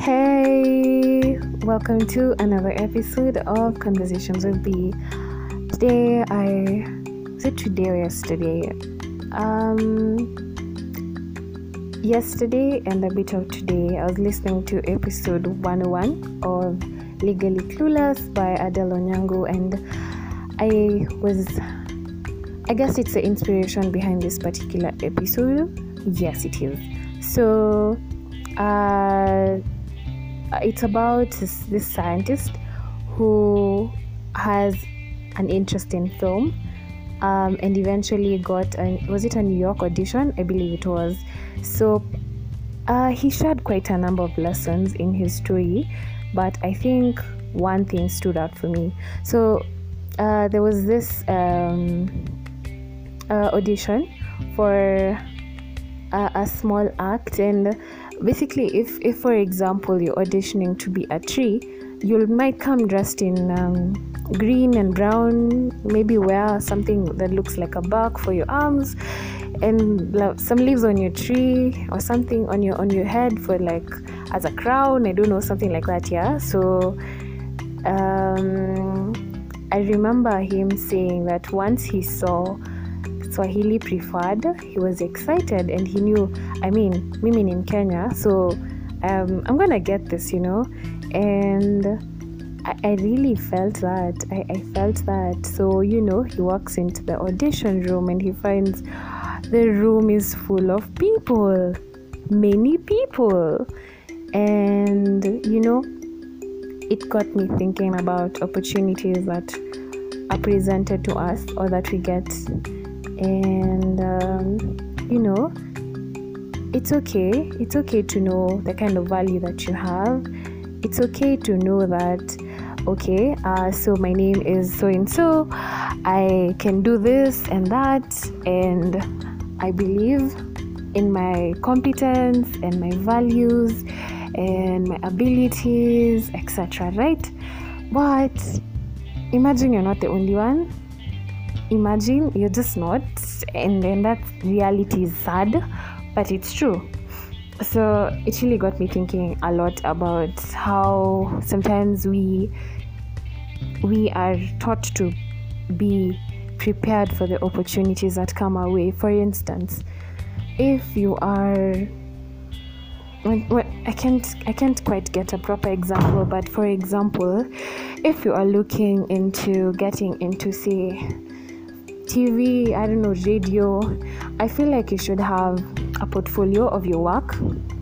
Hey, welcome to another episode of Conversations with B. Today, I was it today or yesterday? Um, yesterday and a bit of today, I was listening to episode 101 of Legally Clueless by Adelle Onyango, and I was, I guess it's the inspiration behind this particular episode. Yes, it is. So, uh, it's about this, this scientist who has an interest in film um, and eventually got a, was it a New York audition? I believe it was. So uh, he shared quite a number of lessons in his story, but I think one thing stood out for me. So uh, there was this um, uh, audition for a, a small act and basically if if for example you're auditioning to be a tree you might come dressed in um, green and brown maybe wear something that looks like a bark for your arms and some leaves on your tree or something on your on your head for like as a crown i don't know something like that yeah? So um, i remember him saying that once he saw Swahili preferred. He was excited and he knew, I mean, women in Kenya, so um, I'm gonna get this, you know. And I, I really felt that. I, I felt that. So, you know, he walks into the audition room and he finds the room is full of people, many people. And, you know, it got me thinking about opportunities that are presented to us or that we get and um, you know it's okay. It's okay to know the kind of value that you have. It's okay to know that okay uh, so my name is so and so i can do this and that. And i believe in my competence and my values and my abilities etc right? But imagine you're not the only one imagine you're just not and then that reality is sad but it's true. So it really got me thinking a lot about how sometimes we we are taught to be prepared for the opportunities that come our way. For instance if you are when, when, I can't I can't quite get a proper example, but for example, if you are looking into getting into say TV, I don't know, radio. I feel like you should have a portfolio of your work,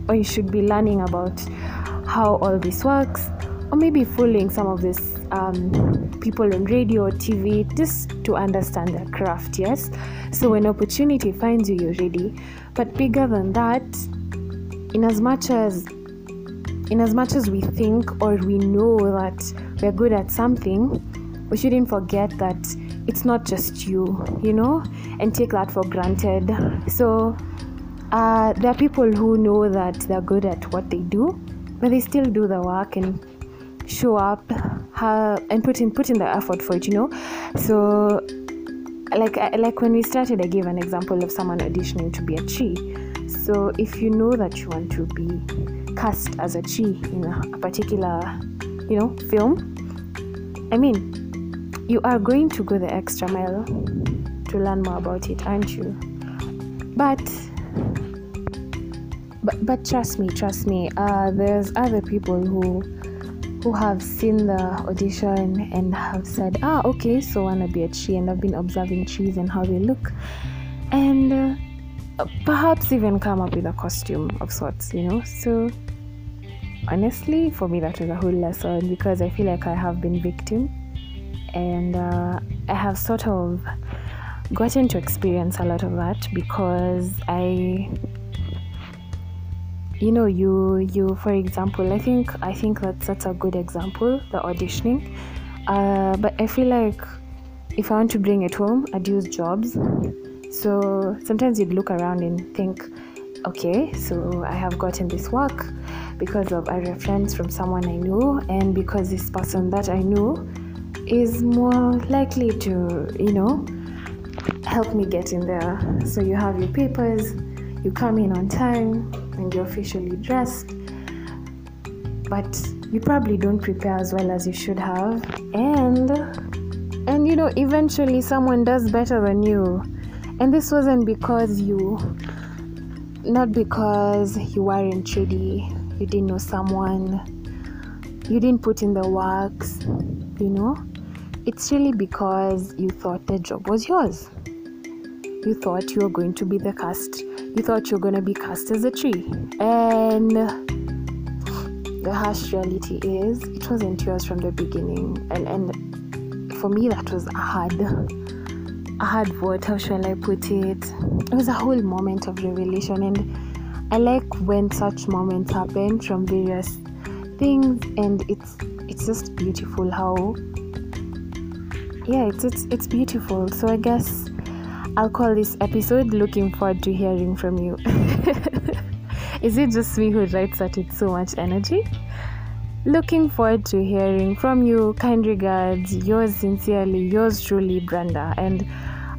or you should be learning about how all this works, or maybe following some of these um, people on radio or TV just to understand their craft. Yes, so when opportunity finds you, you're ready. But bigger than that, in as much as in as much as we think or we know that we're good at something, we shouldn't forget that it's not just you, you know, and take that for granted. So, uh, there are people who know that they're good at what they do, but they still do the work and show up uh, and put in put in the effort for it, you know. So, like like when we started, I gave an example of someone auditioning to be a tree. So, if you know that you want to be cast as a tree in a, a particular, you know, film, I mean, you are going to go the extra mile to learn more about it, aren't you? But but, but trust me, trust me. Uh, there's other people who who have seen the audition and have said, ah, okay, so I wanna be a tree, and I've been observing trees and how they look, and uh, perhaps even come up with a costume of sorts, you know. So honestly, for me, that was a whole lesson because I feel like I have been victim and uh, I have sort of gotten to experience a lot of that because I you know you you for example I think I think that's that's a good example the auditioning. Uh, but I feel like if I want to bring it home I'd use jobs. So sometimes you'd look around and think okay so I have gotten this work because of a reference from someone I knew and because this person that I knew is more likely to, you know, help me get in there. So you have your papers, you come in on time, and you're officially dressed. but you probably don't prepare as well as you should have and and you know eventually someone does better than you and this wasn't because you not because you weren't ready you didn't know someone you didn't put in the works you know it's really because you thought the job was yours. You thought you were going to be the cast. You thought you were going to be cast as a tree. And the harsh reality is it wasn't yours from the beginning. And and for me that was a hard a hard word. How shall i put it? It was a whole moment of revelation. And i like when such moments happen from various things. And it's it's just beautiful how yeah it's it's, it's beautiful. So i guess i'll call this episode looking forward to hearing from you. Is it just me who writes at it so much energy? Looking forward to hearing from you. Kind regards yours sincerely yours truly brenda. And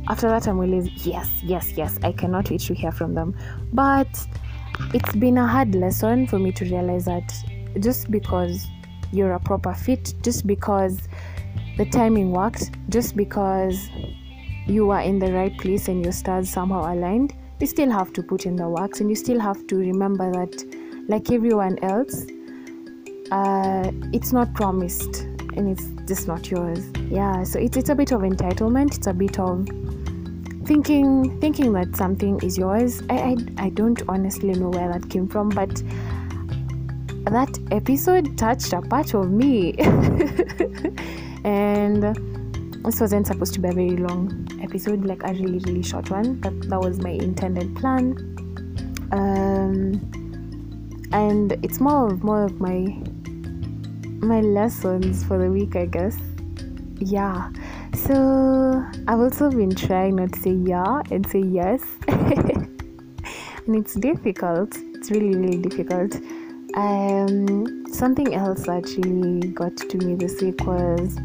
after that i'm always yes yes yes i cannot wait to hear from them. But it's been a hard lesson for me to realize that just because you're a proper fit just because the timing worked just because you are in the right place and your stars somehow aligned you still have to put in the works and you still have to remember that like everyone else uh, it's not promised and it's just not yours. Yeah so it's, it's a bit of entitlement. It's a bit of thinking thinking that something is yours. I, I i don't honestly know where that came from but that episode touched a part of me and this wasn't supposed to be a very long episode like a really really short one but that was my intended plan. Um, and it's more of more of my my lessons for the week i guess. Yeah. So i've also been trying not to say yeah and say yes. And it's difficult. It's really really difficult um something else that really got to me this week was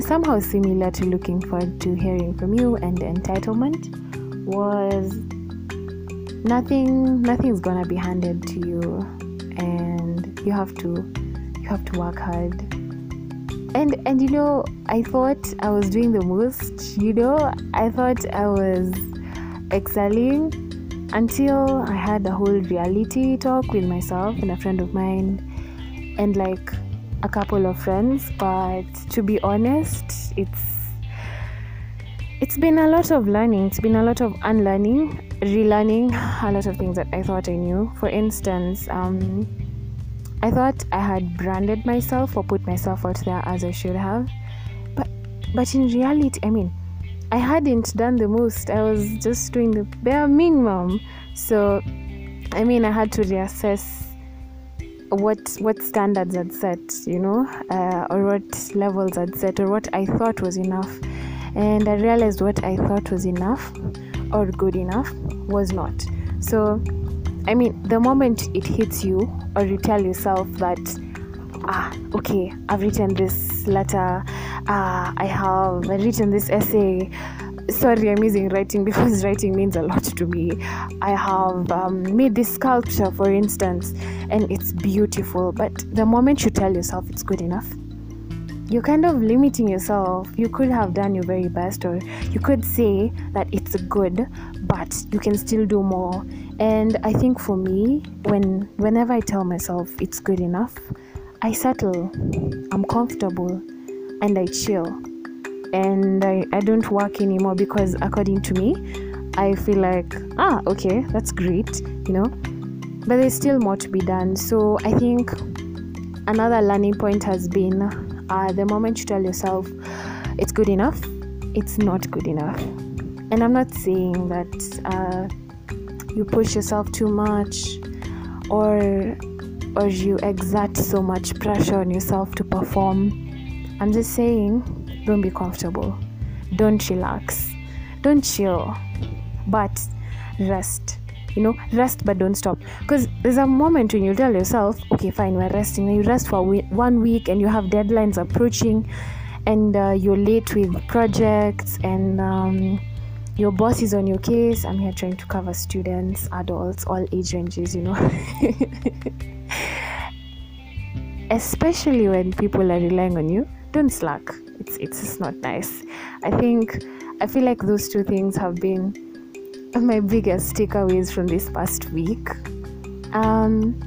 somehow similar to looking forward to hearing from you and entitlement was nothing nothing's gonna be handed to you and you have to you have to work hard. And and you know i thought i was doing the most you know? I thought i was excelling until i had a whole reality talk with myself and a friend of mine and like a couple of friends. But to be honest it's it's been a lot of learning. It's been a lot of unlearning relearning a lot of things that i thought i knew. For instance um, i thought i had branded myself or put myself out there as i should have. But but in reality i mean i hadn't done the most i was just doing the bare minimum so i mean i had to reassess what what standards I'd set, you know, uh, or what levels I'd set, or what I thought was enough. And I realized what I thought was enough or good enough was not. So, I mean, the moment it hits you, or you tell yourself that, ah, okay, I've written this letter, ah, I have written this essay, sorry i'm using writing because writing means a lot to me. I have um, made this sculpture for instance and it's beautiful. But the moment you tell yourself it's good enough you're kind of limiting yourself. You could have done your very best or you could say that it's good but you can still do more. And i think for me when whenever i tell myself it's good enough i settle. I'm comfortable and i chill. And I, I don't work anymore because according to me i feel like ah okay that's great you know? But there's still more to be done. So i think another learning point has been uh, the moment you tell yourself it's good enough it's not good enough. And i'm not saying that uh, you push yourself too much or or you exert so much pressure on yourself to perform. I'm just saying don't be comfortable. Don't relax. Don't chill. But rest. You know rest but don't stop. Because there's a moment when you tell yourself okay fine we're resting. And you rest for one week and you have deadlines approaching and uh, you're late with projects and um, your boss is on your case i'm here trying to cover students adults all age ranges you know especially when people are relying on you don't slack. It's it's just not nice. I think i feel like those two things have been my biggest takeaways from this past week. Um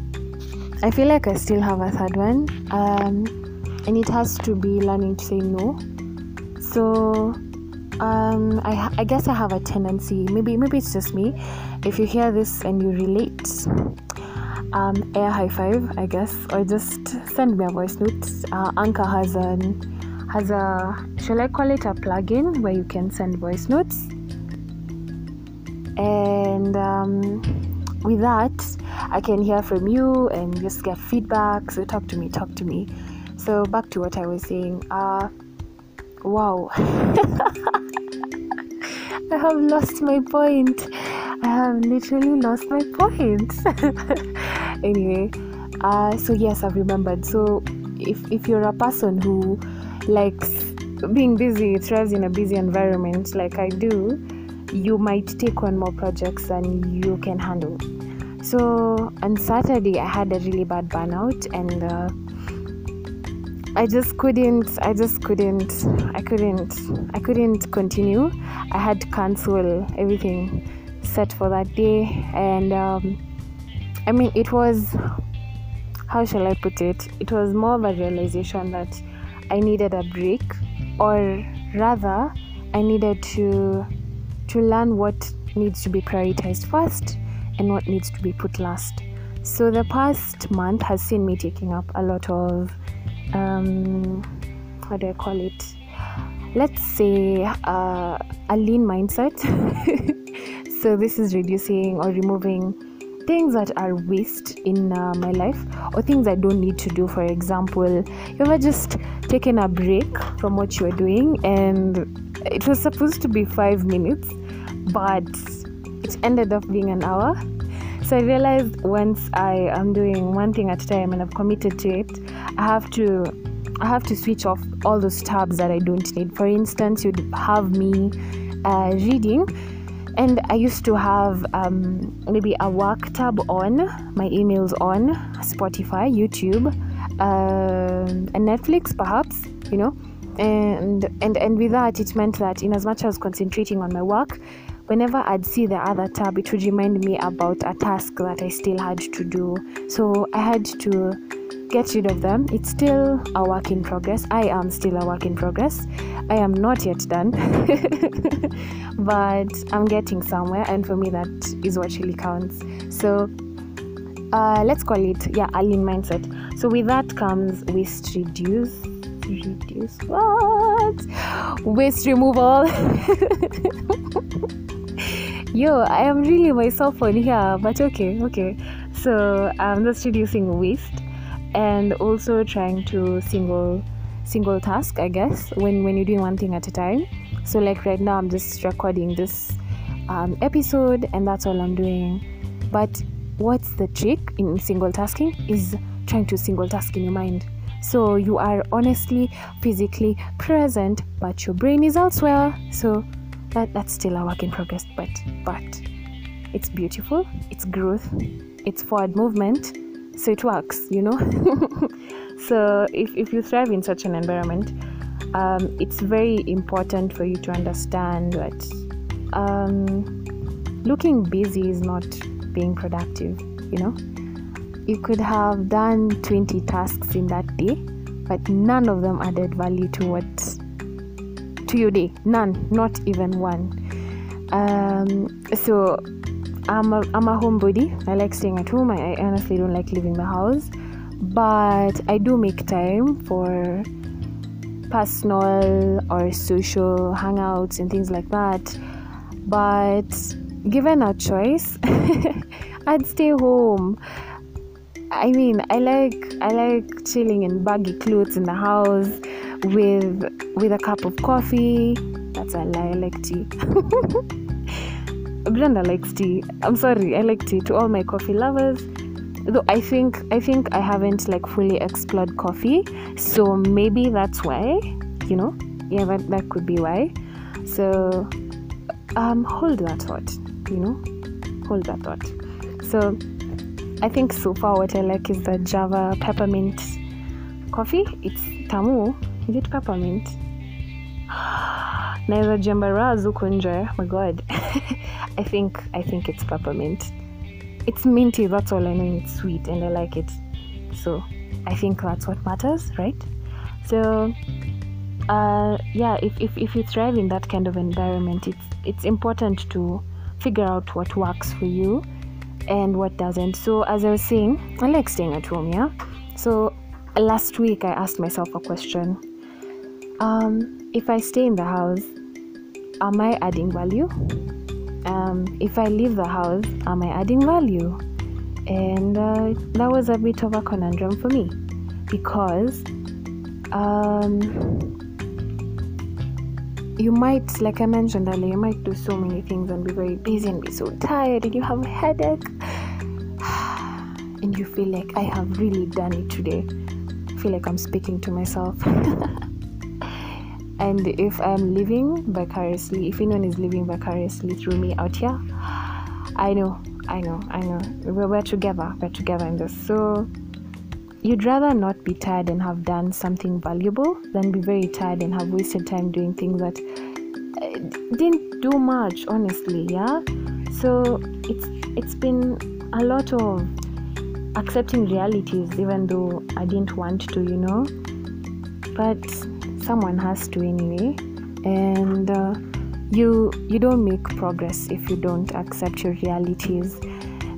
i feel like i still have a third one um and it has to be learning to say no. So um I, I guess i have a tendency maybe maybe it's just me. If you hear this and you relate um, air high five, I guess, or just send me a voice note. Uh, Anchor has an has a shall I call it a plugin where you can send voice notes, and um, with that, I can hear from you and just get feedback. So talk to me, talk to me. So back to what I was saying. Uh, wow. I have lost my point. I have literally lost my point. anyway, uh, so yes, I've remembered. So if if you're a person who likes being busy, thrives in a busy environment like I do, you might take on more projects than you can handle. So on Saturday, I had a really bad burnout and. Uh, I just couldn't I just couldn't I couldn't I couldn't continue. I had to cancel everything set for that day and um, I mean it was how shall I put it? It was more of a realization that I needed a break or rather I needed to to learn what needs to be prioritized first and what needs to be put last. So the past month has seen me taking up a lot of um, how do I call it? Let's say uh, a lean mindset. so this is reducing or removing things that are waste in uh, my life or things I don't need to do. For example, you ever just taken a break from what you were doing and it was supposed to be five minutes, but it ended up being an hour. So I realized once I am doing one thing at a time and I've committed to it, I have to I have to switch off all those tabs that I don't need. For instance, you'd have me uh, reading, and I used to have um, maybe a work tab on, my emails on, Spotify, YouTube, uh, and Netflix, perhaps, you know. And, and and with that, it meant that in as much as concentrating on my work, whenever I'd see the other tab, it would remind me about a task that I still had to do. So I had to get rid of them. It's still a work in progress. I am still a work in progress. I am not yet done, but I'm getting somewhere, and for me, that is what really counts. So uh, let's call it, yeah, a lean mindset. So with that comes waste reduce. Reduce what? Waste removal. Yo, I am really myself on here, but okay, okay. So I'm just reducing waste and also trying to single single task i guess when when you're doing one thing at a time. So like right now i'm just recording this um, episode and that's all i'm doing. But what's the trick in single tasking is trying to single task in your mind. So you are honestly physically present but your brain is elsewhere. So that that's still a work in progress but but it's beautiful it's growth it's forward movement so it works you know? So if, if you thrive in such an environment um, it's very important for you to understand that um, looking busy is not being productive you know? You could have done 20 tasks in that day but none of them added value to what to your day. None not even one. Um, so I'm a, I'm a homebody. I like staying at home. I, I honestly don't like leaving the house. But I do make time for personal or social hangouts and things like that. But given a choice, I'd stay home. I mean, I like I like chilling in baggy clothes in the house with with a cup of coffee. That's a lie. I like tea. Brenda likes tea. I'm sorry, I like tea. To all my coffee lovers, though I think I think I haven't like fully explored coffee, so maybe that's why. You know, yeah, that that could be why. So, um, hold that thought. You know, hold that thought. So, I think so far what I like is the Java peppermint coffee it's tamu is it peppermint naweza jambaraz huko nje my god. I think i think it's peppermint. It's minty that's all i know it's sweet and i like it. So i think that's what matters right? So uh, yeah if, if, if you thrive in that kind of environment it's it's important to figure out what works for you and what doesn't. So as i was saying i like staying at home yeah? So last week i asked myself a question. Um, if i stay in the house am i adding value um, if i leave the house am i adding value and uh, that was a bit of a conundrum for me because um, you might, like I mentioned earlier, you might do so many things and be very busy and be so tired and you have a headache and you feel like I have really done it today. I feel like I'm speaking to myself. and if I'm living vicariously, if anyone is living vicariously through me out here, I know, I know, I know. We're, we're together, we're together in this. So you'd rather not be tired and have done something valuable than be very tired and have wasted time doing things that uh, didn't do much honestly yeah so it's it's been a lot of accepting realities even though i didn't want to you know but someone has to anyway. And uh, you you don't make progress if you don't accept your realities.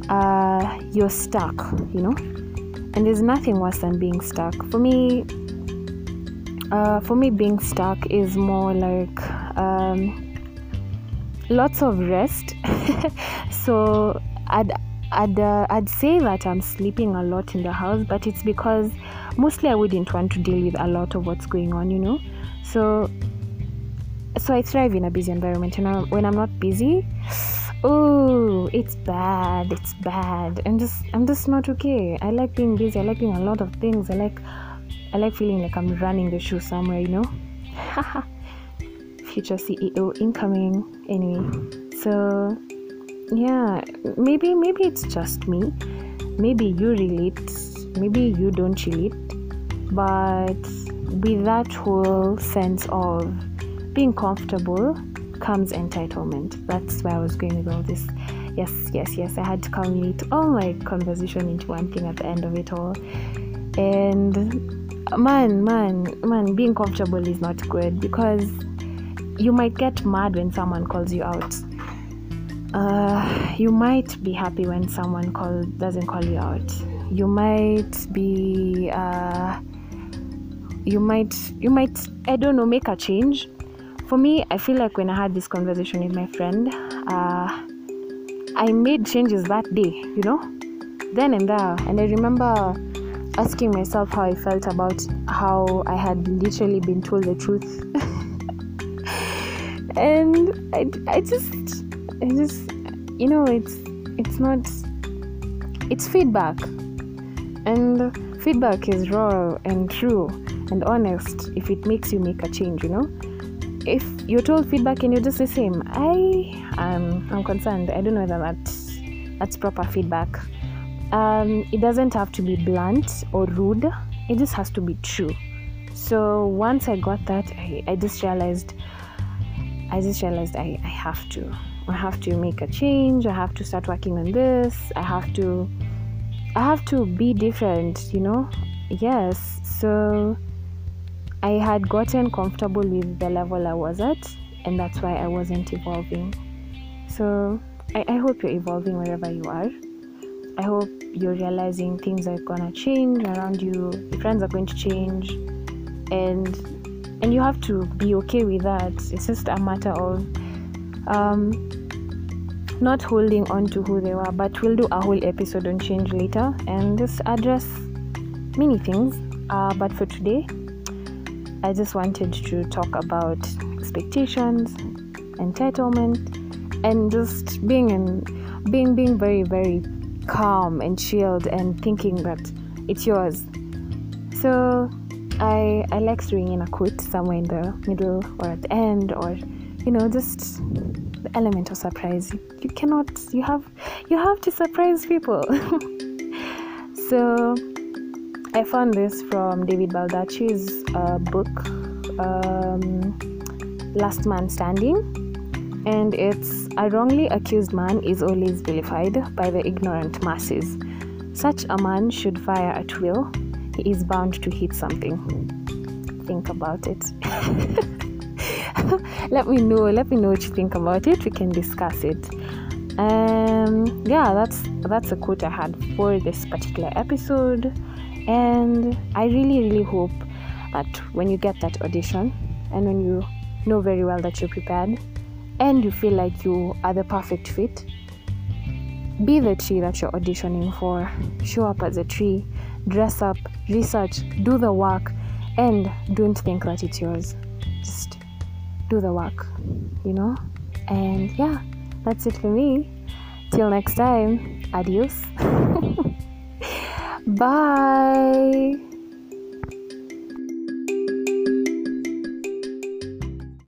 Uh, you're stuck you know? And there's nothing worse than being stuck. For me uh, for me being stuck is more like um, lots of rest. So i'd I'd, uh, I'd say that I'm sleeping a lot in the house, but it's because mostly I wouldn't want to deal with a lot of what's going on, you know. So, so I thrive in a busy environment, and I, when I'm not busy, oh it's bad it's bad. And just i'm just not okay. I like being busy i like doing a lot of things. I like i like feeling like i'm running the show somewhere you know? Future ceo incoming anyway. So yeah maybe maybe it's just me. Maybe you relate maybe you don't relate but with that whole sense of being comfortable comes entitlement. That's where I was going with all this. Yes, yes, yes. I had to culminate all my conversation into one thing at the end of it all. And man, man, man, being comfortable is not good because you might get mad when someone calls you out. Uh, you might be happy when someone call doesn't call you out. You might be uh, you might you might I don't know make a change for me, I feel like when I had this conversation with my friend, uh, I made changes that day, you know, then and there. And I remember asking myself how I felt about how I had literally been told the truth. and I, I just, I just, you know, it's, it's not, it's feedback. And feedback is raw and true and honest if it makes you make a change, you know if you're told feedback and you're just the same, I am I'm concerned. I don't know whether that's that's proper feedback. Um, it doesn't have to be blunt or rude. It just has to be true. So once I got that, I, I just realized I just realized I, I have to. I have to make a change. I have to start working on this. I have to I have to be different, you know? Yes. So I had gotten comfortable with the level I was at, and that's why I wasn't evolving. So I, I hope you're evolving wherever you are. I hope you're realizing things are gonna change around you, your friends are going to change, and and you have to be okay with that. It's just a matter of um, not holding on to who they were, but we'll do a whole episode on change later and just address many things. Uh, but for today, I just wanted to talk about expectations, entitlement, and just being in being being very very calm and chilled and thinking that it's yours. So I I like throwing in a quote somewhere in the middle or at the end or you know just the element of surprise. You cannot you have you have to surprise people. so I found this from David Baldacci's uh, book, um, Last Man Standing. And it's a wrongly accused man is always vilified by the ignorant masses. Such a man should fire at will. He is bound to hit something. Think about it. let me know. Let me know what you think about it. We can discuss it. Um, yeah, that's that's a quote I had for this particular episode, and I really, really hope that when you get that audition and when you know very well that you're prepared and you feel like you are the perfect fit, be the tree that you're auditioning for. Show up as a tree, dress up, research, do the work, and don't think that it's yours. Just do the work, you know? And yeah, that's it for me. Till next time, adios. Bye.